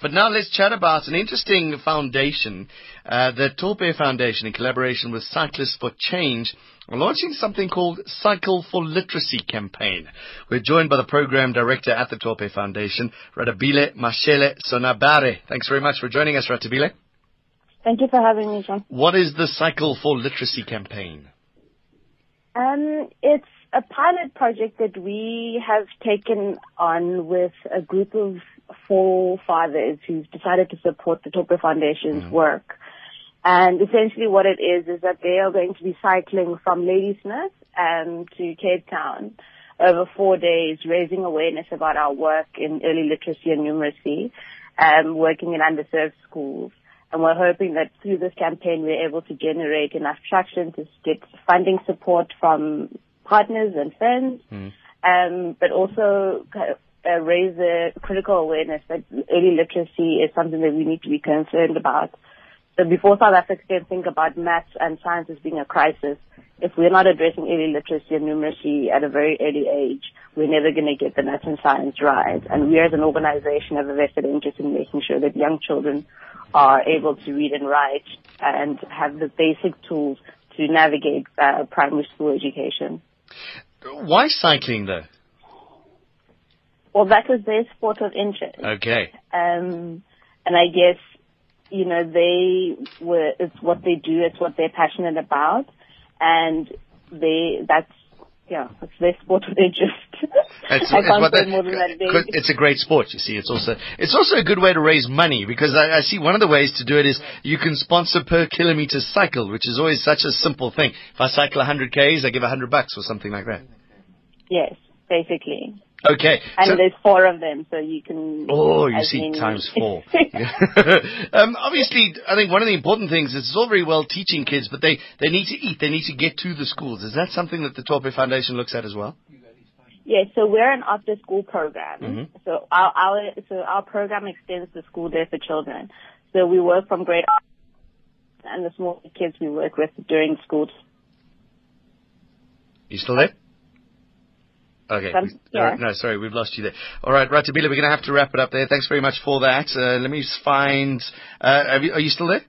But now let's chat about an interesting foundation, uh, the Thope Foundation, in collaboration with Cyclists for Change, are launching something called Cycle for Literacy campaign. We're joined by the program director at the Thope Foundation, Radabile Mashele Sonabare. Thanks very much for joining us, Radabile. Thank you for having me, Jon. What is the Cycle for Literacy campaign? Um, it's a pilot project that we have taken on with a group of four fathers who've decided to support the Thope Foundation's mm. work. And essentially what it is is that they are going to be cycling from Ladysmith um, to Cape Town over four days, raising awareness about our work in early literacy and numeracy, um, working in underserved schools. And we're hoping that through this campaign, we're able to generate enough traction to get funding support from partners and friends, mm. um, but also uh, raise a critical awareness that early literacy is something that we need to be concerned about. So before South Africa can think about maths and science as being a crisis, if we're not addressing early literacy and numeracy at a very early age, we're never going to get the maths and science right. And we as an organization have a vested interest in making sure that young children are able to read and write and have the basic tools to navigate uh, primary school education. Why cycling though? Well, that was their sport of interest. Okay. Um, and I guess, you know, they were, it's what they do, it's what they're passionate about. And they, that's yeah, it's their sport of interest. It's, I can't say more than that. It's a great sport, you see. It's also it's also a good way to raise money because I, I see one of the ways to do it is you can sponsor per kilometer cycle, which is always such a simple thing. If I cycle 100 k's, I give 100 bucks or something like that. Yes, basically. Okay. And so, there's four of them, so you can. Oh, you see, times four. um, obviously, I think one of the important things is it's all very well teaching kids, but they, they need to eat. They need to get to the schools. Is that something that the Thope Foundation looks at as well? Yes, so we're an after-school program. Mm-hmm. So our, our so our program extends the school day for children. So we work from grade and the small kids we work with during school. You still there? Okay. Um, yeah. no, sorry, we've lost you there. All right, Ratabila, we're going to have to wrap it up there. Thanks very much for that. Uh, let me find. Uh, you, are you still there?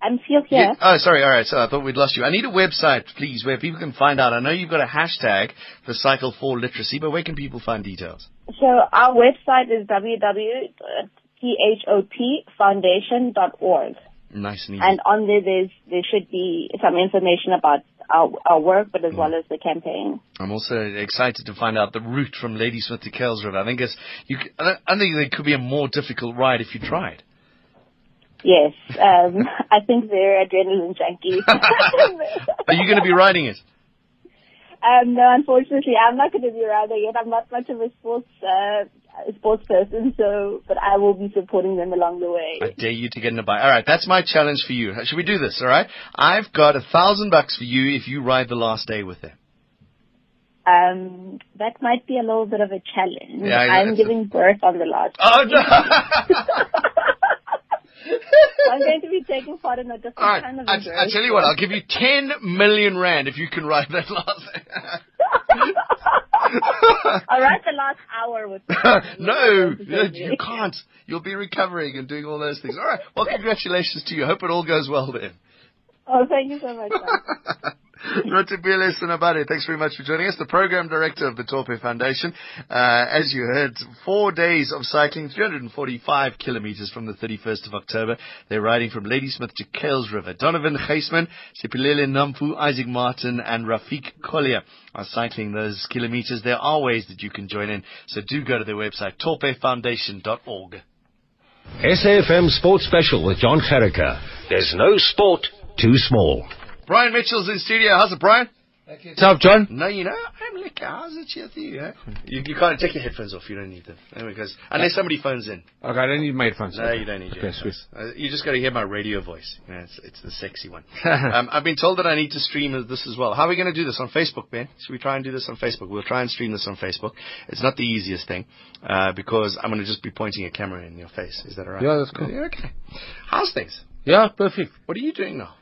I'm still here. Yeah. Oh, sorry. All right. So I thought we'd lost you. I need a website, please, where people can find out. I know you've got a hashtag for Cycle 4 Literacy, but where can people find details? So our website is www.thopefoundation.org. Nice and easy. And on there, there's there should be some information about our, our work, but as well as the campaign. I'm also excited to find out the route from Ladysmith to Kuilsriver. I think it's you. I think there could be a more difficult ride if you tried. Yes, um, I think they're adrenaline junkies. Are you going to be riding it? Um, no, unfortunately, I'm not going to be riding it. I'm not much of a sports uh, sports person, so but I will be supporting them along the way. I dare you to get in a bike. All right, that's my challenge for you. Should we do this? All right, I've got a thousand bucks for you if you ride the last day with them. Um, that might be a little bit of a challenge. Yeah, I'm giving birth on the last. Oh no! I'm going to be taking part in a different right. kind of. I, I tell you what, I'll give you ten million rand if you can ride that last. I'll write the last hour with No, you can't. You'll be recovering and doing all those things. All right. Well, congratulations to you. Hope it all goes well then. Oh, thank you so much. Rotibile Sunabare, thanks very much for joining us. The program director of the Thope Foundation. Uh, as you heard, four days of cycling, 345 kilometers from the 31st of October. They're riding from Ladysmith to Kales Kuilsriver. Donovan Geisman, Sipilele Nampu, Isaac Martin, and Rafik Collier are cycling those kilometers. There are ways that you can join in, so do go to their website, thopefoundation.org. SAFM Sports Special with Jon Gericke. There's no sport too small. Brian Mitchell's in studio. How's it, Brian? What's up, Jon? No, you know, I'm like, how's it with you, eh? you? You can't take your headphones off. You don't need them. Anyway, Because, unless somebody phones in. Okay, I don't need my headphones. No, you don't need okay, sweet. Uh, you just got to hear my radio voice. You know, it's, it's the sexy one. um, I've been told that I need to stream this as well. How are we going to do this on Facebook, Ben? Should we try and do this on Facebook? We'll try and stream this on Facebook. It's not the easiest thing uh, because I'm going to just be pointing a camera in your face. Is that alright? Yeah, that's cool. Yeah, okay. How's things? Yeah, perfect. What are you doing now?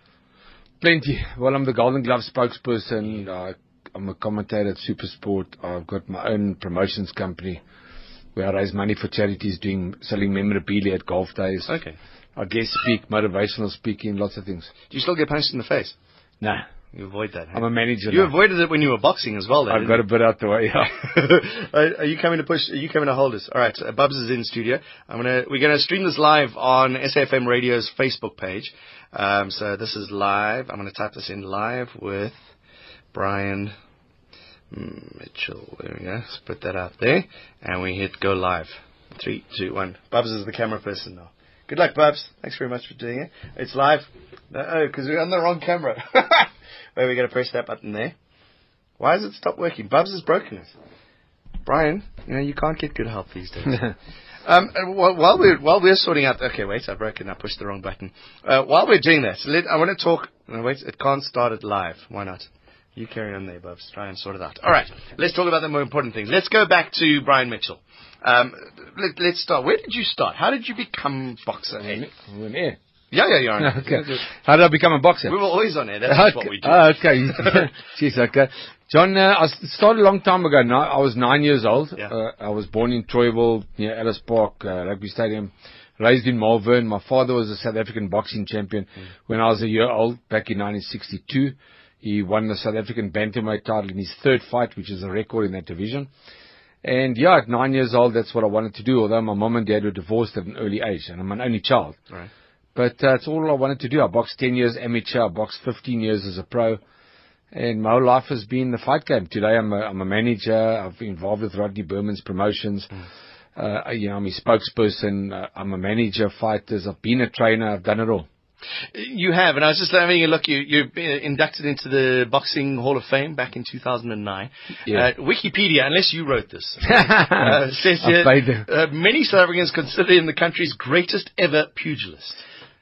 Plenty. Well, I'm the Golden Glove spokesperson. Uh, I'm a commentator at Supersport. I've got my own promotions company. where I raise money for charities, doing selling memorabilia at golf days. Okay. I guess speak, motivational speaking, lots of things. Do you still get punched in the face? Nah, You avoid that. I'm a manager. you now. avoided it when you were boxing as well. Then, I've got a bit out the way. Yeah. are, are you coming to push? Are you coming to hold us? All right. Uh, Bubs is in studio. I'm gonna. We're gonna stream this live on SFM Radio's Facebook page. Um, so this is live. I'm gonna type this in live with Brian Mitchell. There we go. Let's put that out there, and we hit go live. Three, two, one. Bubs is the camera person now. Good luck, Bubs. Thanks very much for doing it. It's live. No, oh, because we're on the wrong camera. Wait, we got to press that button there. Why has it stopped working? Bubs has broken it. Brian, you know you can't get good help these days. um, uh, while, we're while we're sorting out, okay, wait, I broke it. I pushed the wrong button. Uh, while we're doing that, let, I want to talk. No, wait, it can't start it live. Why not? You carry on there, Bubs. Try and sort it out. All right, let's talk about the more important things. Let's go back to Brian Mitchell. Um, let, let's start. Where did you start? How did you become boxer? Hey. We're in air. Yeah, yeah, you're on. air. Okay. How did I become a boxer? We were always on air. That's just what we do. Oh, okay. Jeez, okay. Jon, uh, I started a long time ago. Now, I was nine years old. Yeah. Uh, I was born in Troyville, near Ellis Park, uh, Rugby Stadium. Raised in Malvern. My father was a South African boxing champion when I was a year old, back in 1962. He won the South African bantamweight title in his third fight, which is a record in that division. And yeah, at nine years old, that's what I wanted to do. Although my mom and dad were divorced at an early age, and I'm an only child. Right. But uh, it's all I wanted to do. I boxed 10 years amateur. I boxed 15 years as a pro. And my whole life has been the fight game. Today I'm a, I'm a manager. I've been involved with Rodney Berman's promotions. Uh, you know, I'm his spokesperson. Uh, I'm a manager of fighters. I've been a trainer. I've done it all. You have, and I was just having a look. You you've been inducted into the Boxing Hall of Fame back in 2009. Yeah. Uh, Wikipedia, unless you wrote this, uh, says here, uh, many South Africans consider him the country's greatest ever pugilist.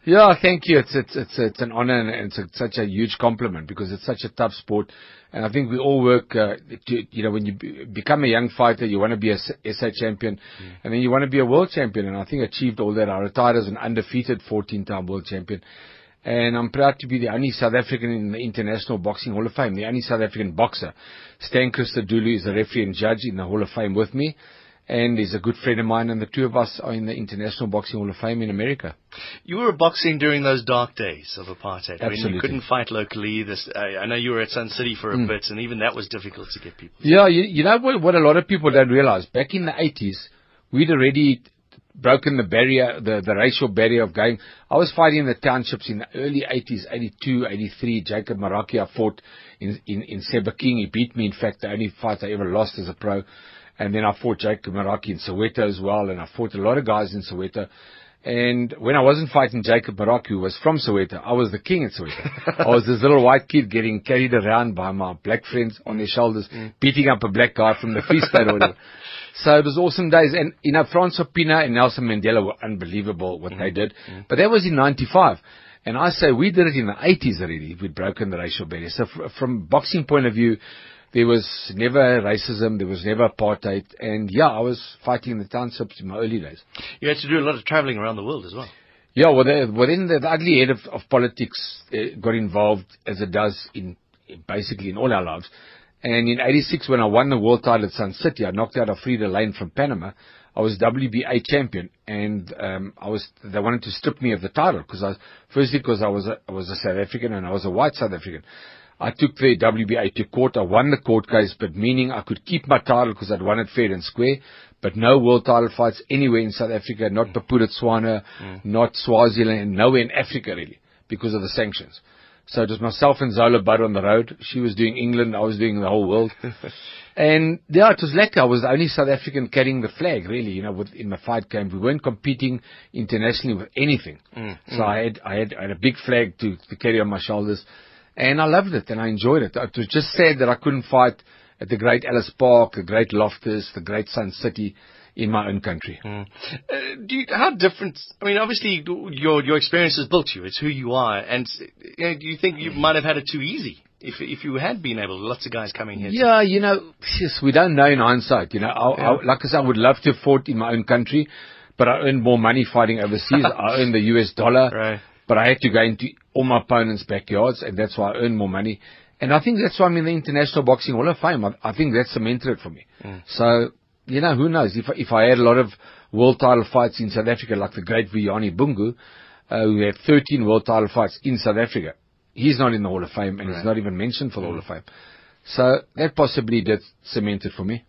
Yeah, thank you. It's it's it's, it's an honor and it's a, such a huge compliment because it's such a tough sport, and I think we all work. Uh, to, you know, when you be, become a young fighter, you want to be a S- SA champion, and then you want to be a world champion. And I think I achieved all that. I retired as an undefeated 14-time world champion, and I'm proud to be the only South African in the International Boxing Hall of Fame, the only South African boxer. Stan Christodoulou is the referee and judge in the Hall of Fame with me. And he's a good friend of mine, and the two of us are in the International Boxing Hall of Fame in America. You were boxing during those dark days of apartheid. I mean, you couldn't fight locally. This, uh, I know you were at Sun City for a Hmm. bit, and even that was difficult to get people. Yeah, you, you know what, what a lot of people don't realize? Back in the 80s, we'd already broken the barrier, the, the racial barrier of going. I was fighting in the townships in the early 80s, 82, 83. Jacob Morake, I fought in, in, in Sebokeng. He beat me, in fact, the only fight I ever lost as a pro. And then I fought Jacob Morake in Soweto as well, and I fought a lot of guys in Soweto. And when I wasn't fighting Jacob Morake, who was from Soweto, I was the king in Soweto. I was this little white kid getting carried around by my black friends on their shoulders, mm. beating up a black guy from the Free State or whatever. So it was awesome days. And, you know, Francois Pienaar and Nelson Mandela were unbelievable what they mm. did. Mm. But that was in 95. And I say we did it in the 80s already. We'd broken the racial barrier. So fr- from boxing point of view, there was never racism. There was never apartheid. And yeah, I was fighting in the townships in my early days. You had to do a lot of traveling around the world as well. Yeah, well, the, well then the, the ugly head of, of politics uh, got involved as it does in, in basically in all our lives. And in '86, when I won the world title at Sun City, I knocked out Alfredo Layne from Panama. I was WBA champion, and um, I was they wanted to strip me of the title because I firstly because I was a, I was a South African and I was a white South African. I took the WBA to court. I won the court case, but meaning I could keep my title because I'd won it fair and square. But no world title fights anywhere in South Africa, not hmm. Papua Botswana, hmm. not Swaziland, nowhere in Africa really because of the sanctions. So it was myself and Zola Budd on the road. She was doing England, I was doing the whole world. and yeah, it was lekker. I was the only South African carrying the flag, really, you know, with, in the fight camp. We weren't competing internationally with anything. Hmm. So I had, I had, I had a big flag to, to carry on my shoulders. And I loved it and I enjoyed it. It was just sad that I couldn't fight at the great Ellis Park, the great Loftus, the great Sun City in my own country. Uh, do you, how different? I mean, obviously, your your experience has built you. It's who you are, and you know, do you think you might have had it too easy if if you had been able? Lots of guys coming here. Yeah, you know, yes, we don't know in hindsight. You know, I, I, like I said, I would love to have fought in my own country, but I earned more money fighting overseas. I earned the US dollar, Right. But I had to go into all my opponents' backyards, and that's why I earned more money. And I think that's why I'm in the International Boxing Hall of Fame. I, I think that cemented it for me. So you know, who knows? If if I had a lot of world title fights in South Africa, like the great Vuyani Bungu, uh, who had 13 world title fights in South Africa, he's not in the Hall of Fame and Right. he's not even mentioned for the Hall of Fame. So that possibly did cement it for me.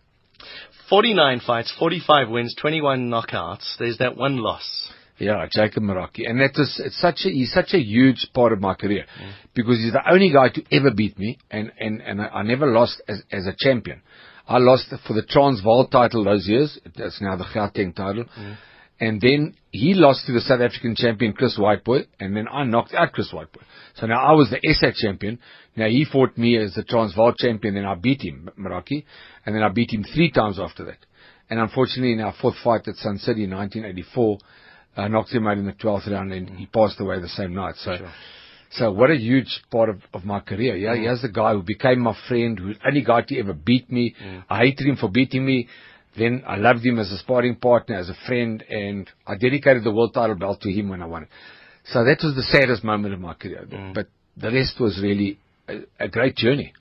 49 fights, 45 wins, 21 knockouts. There's that one loss. Yeah, Jacob Morake. And that is, it's such a, he's such a huge part of my career. Mm. Because he's the only guy to ever beat me, and, and, and I, I never lost as, as a champion. I lost for the Transvaal title those years. That's now the Gauteng title. Mm. And then he lost to the South African champion Chris Whiteboy, and then I knocked out Chris Whiteboy. So now I was the SA champion. Now he fought me as the Transvaal champion, and I beat him, Morake, and then I beat him three times after that. And unfortunately, in our fourth fight at Sun City in 1984, Uh, I knocked him out in the 12th round, and he mm. passed away the same night. So, so what a huge part of, of my career. Yeah, he mm. here's the guy who became my friend, who only guy to ever beat me. Mm. I hated him for beating me. Then I loved him as a sparring partner, as a friend, and I dedicated the world title belt to him when I won it. So that was the saddest moment of my career. But the rest was really a, a great journey.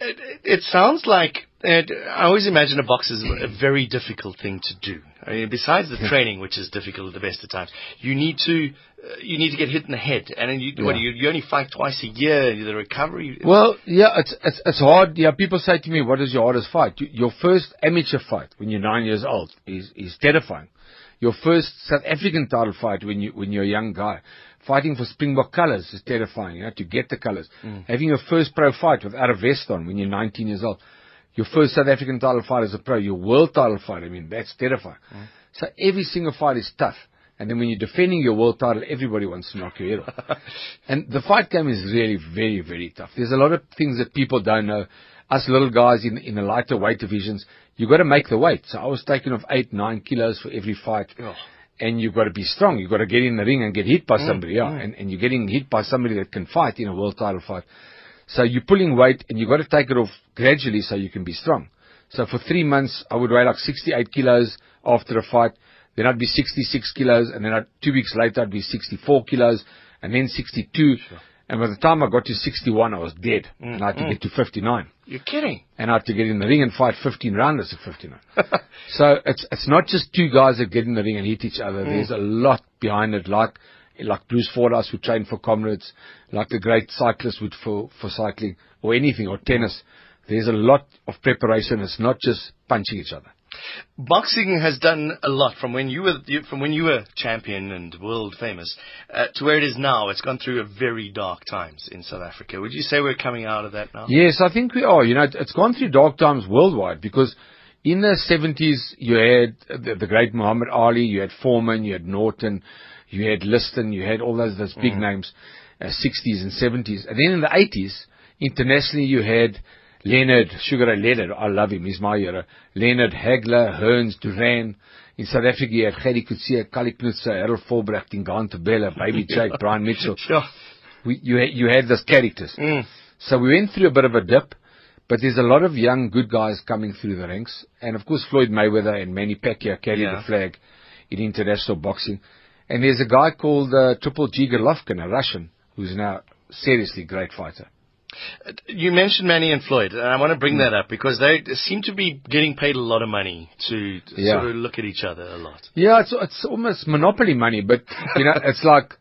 It- it sounds like it, I always imagine a box is a very difficult thing to do. I mean, besides the training, which is difficult at the best of times, you need to uh, you need to get hit in the head, and then you what, you, you only fight twice a year. The recovery. Well, yeah, it's, it's it's hard. Yeah, people say to me, "What is your hardest fight?" You- Your first amateur fight when you're nine years old is is terrifying. Your first South African title fight when you when you're a young guy, fighting for Springbok colours is terrifying. You know, to get the colours. Having your first pro fight without a vest on when you're 19 years old. Your first South African title fight as a pro, your world title fight. I mean, that's terrifying. Mm-hmm. So every single fight is tough. And then when you're defending your world title, everybody wants to knock your head off. and the fight game is really very, very tough. There's a lot of things that people don't know. Us little guys in, in the lighter weight divisions, you've got to make the weight. So I was taking off eight, nine kilos for every fight. Oh. And you've got to be strong. You've got to get in the ring and get hit by mm, somebody. Yeah. Mm. And, and you're getting hit by somebody that can fight in a world title fight. So you're pulling weight and you've got to take it off gradually so you can be strong. So for three months, I would weigh like 68 kilos after a fight. Then I'd be 66 kilos, and then I'd, two weeks later I'd be 64 kilos, and then 62. And by the time I got to 61, I was dead, mm, and I had to mm. get to 59, You're kidding. and I had to get in the ring and fight 15 rounders at 59. so it's it's not just two guys that get in the ring and hit each other. Mm. There's a lot behind it, like like Bruce Fordyce who trained for comrades, like the great cyclists would for for cycling or anything or tennis. There's a lot of preparation. It's not just punching each other. Boxing has done a lot from when you were from when you were champion and world famous uh, to where it is now. It's gone through a very dark times in South Africa. Would you say we're coming out of that now? Yes, I think we are. You know, it- it's gone through dark times worldwide because in the 70s you had the, the great Muhammad Ali, you had Foreman, you had Norton, you had Liston, you had all those those big names, uh, 60s and 70s. And then in the 80s, internationally you had Leonard, Sugar Ray Leonard, I love him, he's my hero. Leonard, Hagler, Hearns, Duran. In South Africa you had Gerrie Coetzee, Kallie Knoetze, Harold Volbrecht, Dingaan Thobela, Baby Jake, Brian Mitchell. Sure. We, you, had, you had those characters. Mm. So we went through a bit of a dip, but there's a lot of young, good guys coming through the ranks. And of course, Floyd Mayweather and Manny Pacquiao carry Yeah. the flag in international boxing. And there's a guy called uh, Triple G Golovkin, a Russian, who's now seriously great fighter. You mentioned Manny and Floyd, and I want to bring that up because they seem to be getting paid a lot of money to Yeah. sort of look at each other a lot. Yeah, it's it's almost monopoly money, but you know, it's like,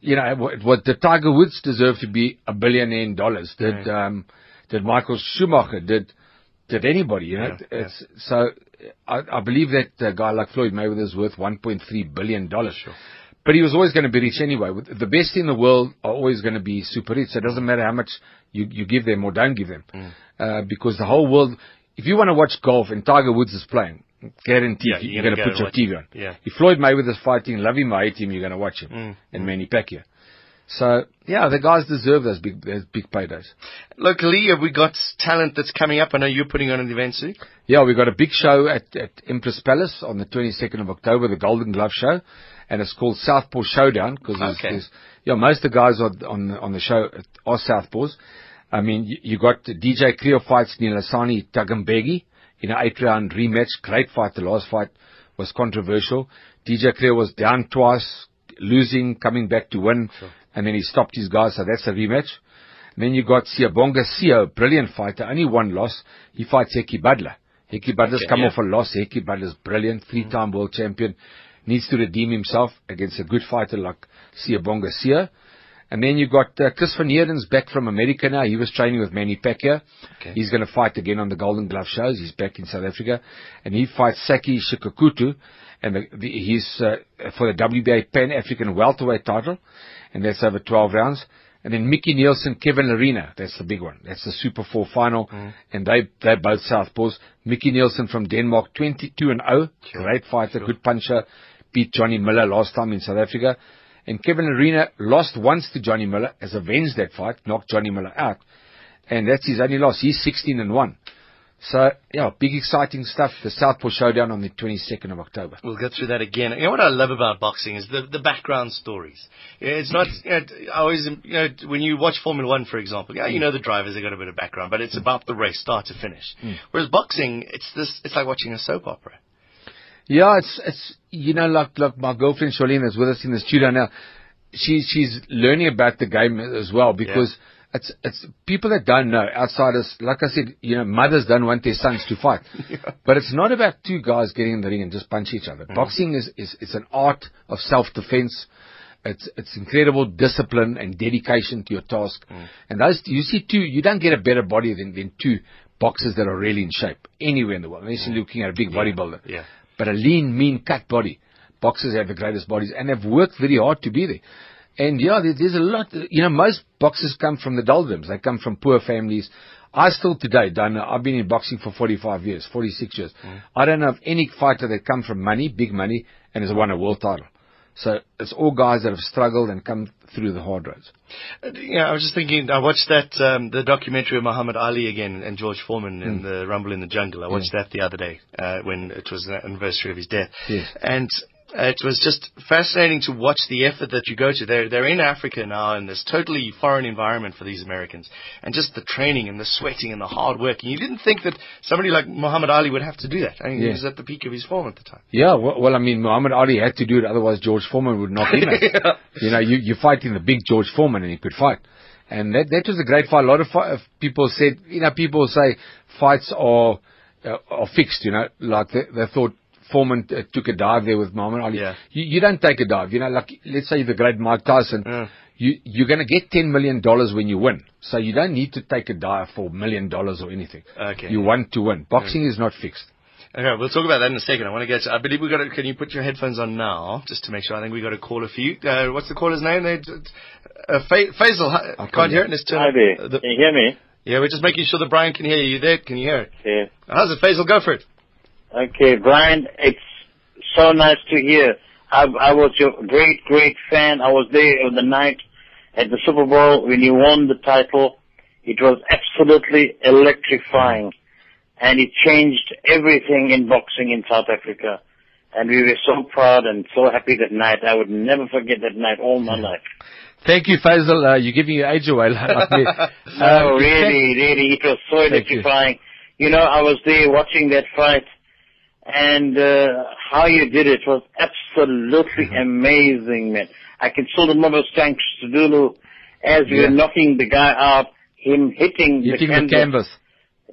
you know, what, what did Tiger Woods deserve to be a billionaire in dollars? Did um, did Michael Schumacher? Did did anybody? You know, Yeah, it's so. I, I believe that a guy like Floyd Mayweather is worth 1.3 billion dollars. Sure. But he was always going to be rich anyway. The best in the world are always going to be super rich. So it doesn't matter how much you, you give them or don't give them. Mm. Uh, because the whole world, if you want to watch golf and Tiger Woods is playing, guaranteed Yeah, you're, you're going gonna put your TV on. Yeah. If Floyd Mayweather's fighting, love him or hate him, you're going to watch him. Mm, And Manny Pacquiao. So, yeah, the guys deserve those big, those big paydays. Locally, have we got talent that's coming up? I know you're putting on an event soon. Yeah, we've got a big show at, at Emperors Palace on the 22nd of October, the Golden Glove Show, and it's called Southpaw Showdown because Okay. there's, yeah, most of the guys are, on on the show are Southpaws. I mean, you, you got DJ Cleo fights Nilasani Tagambegi in an eight-round rematch. Great fight. The last fight was controversial. DJ Cleo was down twice, losing, coming back to win, and then he stopped his guys. So that's a rematch. And then you got Siyabonga Siyo, brilliant fighter, only one loss. He fights Hekkie Budler. Hekkie Budler's Okay, come yeah. off a loss. Hekkie Budler's brilliant, three-time world champion. Needs to redeem himself against a good fighter like Siyabonga Siyo. And then you got uh, Chris Van Heerden's back from America now. He was training with Manny Pacquiao. Okay. He's going to fight again on the Golden Glove shows. He's back in South Africa. And he fights Saki Shikakutu. And the, the, he's uh, for the WBA Pan African welterweight title. And that's over 12 rounds. And then Mickey Nielsen, Kevin Lerena. That's the big one. That's the Super 4 final. Mm. And they, they're both Southpaws. Mickey Nielsen from Denmark, 22 and 0. Sure. Great fighter, good puncher. Beat Johnny Muller last time in South Africa. And Kevin Lerena lost once to Johnny Muller, has avenged that fight, knocked Johnny Muller out. And that's his only loss. He's 16 and 1. So, yeah, big exciting stuff. The Southpaw Showdown on the 22nd of October. We'll go through that again. You know what I love about boxing is the the background stories. It's not you know, I always you know when you watch Formula One, for example. Yeah, you know the drivers they got a bit of background, but it's about the race, start to finish. Hmm. Whereas boxing, it's this. It's like watching a soap opera. Yeah, it's, it's, you know, like, like my girlfriend Charlene is with us in the studio now. She, she's learning about the game as well because it's, it's people that don't know, outsiders, like I said, you know, mothers don't want their sons to fight. But it's not about two guys getting in the ring and just punch each other. Mm-hmm. Boxing is, is, it's an art of self-defense. It's, it's incredible discipline and dedication to your task. Mm. And those, you see two, you don't get a better body than, than two boxers that are really in shape anywhere in the world. Unless you're mm. looking at a big bodybuilder Yeah. but a lean, mean, cut body. Boxers have the greatest bodies and have worked very hard to be there. And yeah, there, there's a lot. You know, most boxers come from the doldrums. They come from poor families. I still today don't know. I've been in boxing for 45 years, 46 years. I don't know of any fighter that come from money, big money, and has won a world title. So it's all guys that have struggled and come through the hard roads. Uh, Yeah, I was just thinking. I watched that um, the documentary of Muhammad Ali again and George Foreman in the Rumble in the Jungle. I watched that the other day uh, when it was the anniversary of his death, Yes. and it was just fascinating to watch the effort that you go to. They're they're in Africa now in this totally foreign environment for these Americans, and just the training and the sweating and the hard work. And you didn't think that somebody like Muhammad Ali would have to do that. I mean, he was at the peak of his form at the time. Yeah, well, well, I mean, Muhammad Ali had to do it, otherwise George Foreman would knock him out. You know, you, you're fighting the big George Foreman and he could fight. And that, that was a great fight. A lot of fi- people said, you know, people say fights are, uh, are fixed, you know, like they, they thought Foreman uh, took a dive there with Muhammad Ali. Yeah. You, you don't take a dive, you know, like, let's say the great Mike Tyson. Yeah. You, you're going to get $10 million when you win. So you don't need to take a dive for a million dollars or anything. Okay. You want to win. Boxing is not fixed. Okay, we'll talk about that in a second. I want to get. I believe we got. To, can you put your headphones on now, just to make sure? I think we got a call a few. Uh, what's the caller's name? They, uh, Fa- Faisal. I can't, can't hear it. Let's turn. Hi there. the- Can you hear me? yeah, we're just making sure that Brian can hear you. You there? Can you hear it? Yeah. How's it, Faisal? Go for it. Okay, Brian, it's so nice to hear. I, I was your great, great fan. I was there on the night at the Super Bowl when you won the title. It was absolutely electrifying. And it changed everything in boxing in South Africa. And we were so proud and so happy that night. I would never forget that night all my life. Thank you, Faisal. Uh, you're giving your age away. No, Um, really, really, it was so Thank you. electrifying. You. know, I was there watching that fight, and uh, how you did it was absolutely Mm-hmm. amazing, man. I can still remember Stan Christodoulou as we Yeah. were knocking the guy out, him hitting, You the, canvas the canvas?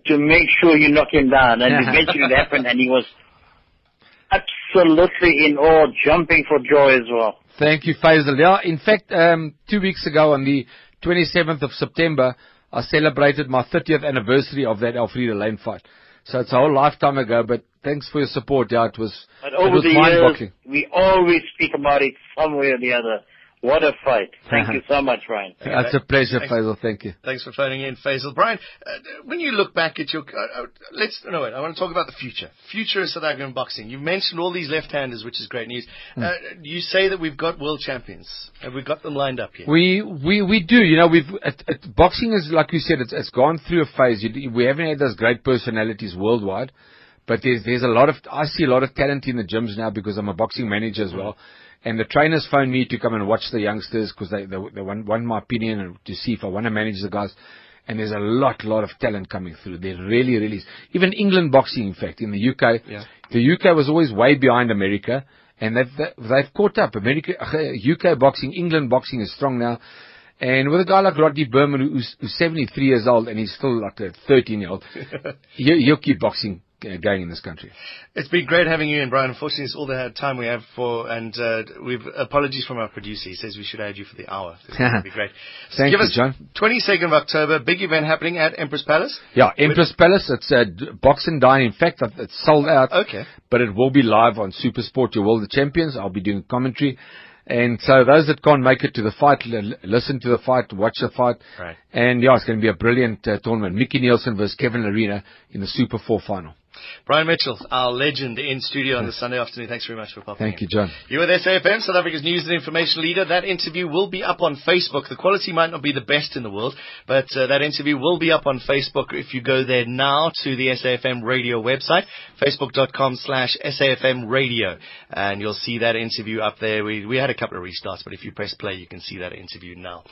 to make sure you knock him down, and eventually it happened, and he was absolutely in awe, jumping for joy as well. Thank you, Faisal. Yeah, in fact, um, two weeks ago on the 27th of September, I celebrated my 30th anniversary of that Alfredo Layne fight. So it's a whole lifetime ago, but thanks for your support. Yeah, it was, But it over was the mind-boggling. years, we always speak about it some way or the other. What a fight. Thank you so much, Ryan. It's a pleasure, Thanks. Faisal. Thank you. Thanks for phoning in, Faisal. Brian, uh, when you look back at your, uh, uh, let's no wait. I want to talk about the future. Future of South African boxing. You've mentioned all these left-handers, which is great news. Uh, you say that we've got world champions. Have we got them lined up yet? We we we do. You know, we've it, it, boxing is like you said. It's, it's gone through a phase. You, we haven't had those great personalities worldwide, but there's there's a lot of I see a lot of talent in the gyms now because I'm a boxing manager as well. And the trainers phone me to come and watch the youngsters because they, they they want, want my opinion and to see if I want to manage the guys. And there's a lot, lot of talent coming through. There really, really is. Even England boxing, in fact, in the UK, Yeah. the UK was always way behind America, and they've they- they've caught up. America, UK boxing, England boxing is strong now, and with a guy like Rodney Berman who's, who's 73 years old and he's still like a 13 year old, he, he'll keep boxing uh, going in this country. It's been great having you in, Brian. Unfortunately, it's all the time we have for, and uh, we've apologies from our producer. He says we should add you for the hour. That'd be great. Thank Give you, us Jon. 22nd of October, big event happening at Emperors Palace. Yeah, Emperors Palace. It's a d- box and dine. In fact, uh, it's sold out. Okay. But it will be live on Super Supersport, Your World of Champions. I'll be doing commentary. And so those that can't make it to the fight, l- listen to the fight, watch the fight. Right. And yeah, it's going to be a brilliant uh, tournament. Mickey Nielsen versus Kevin Lerena in the Super 4 final. Brian Mitchell, our legend in studio on the Sunday afternoon. Thanks very much for popping Thank in. you, Jon. You with SAFM, South Africa's news and information leader. That interview will be up on Facebook. The quality might not be the best in the world, but uh, that interview will be up on Facebook if you go there now to the SAFM radio website, facebook.com slash SAFM radio, and you'll see that interview up there. We, we had a couple of restarts, but if you press play, you can see that interview now.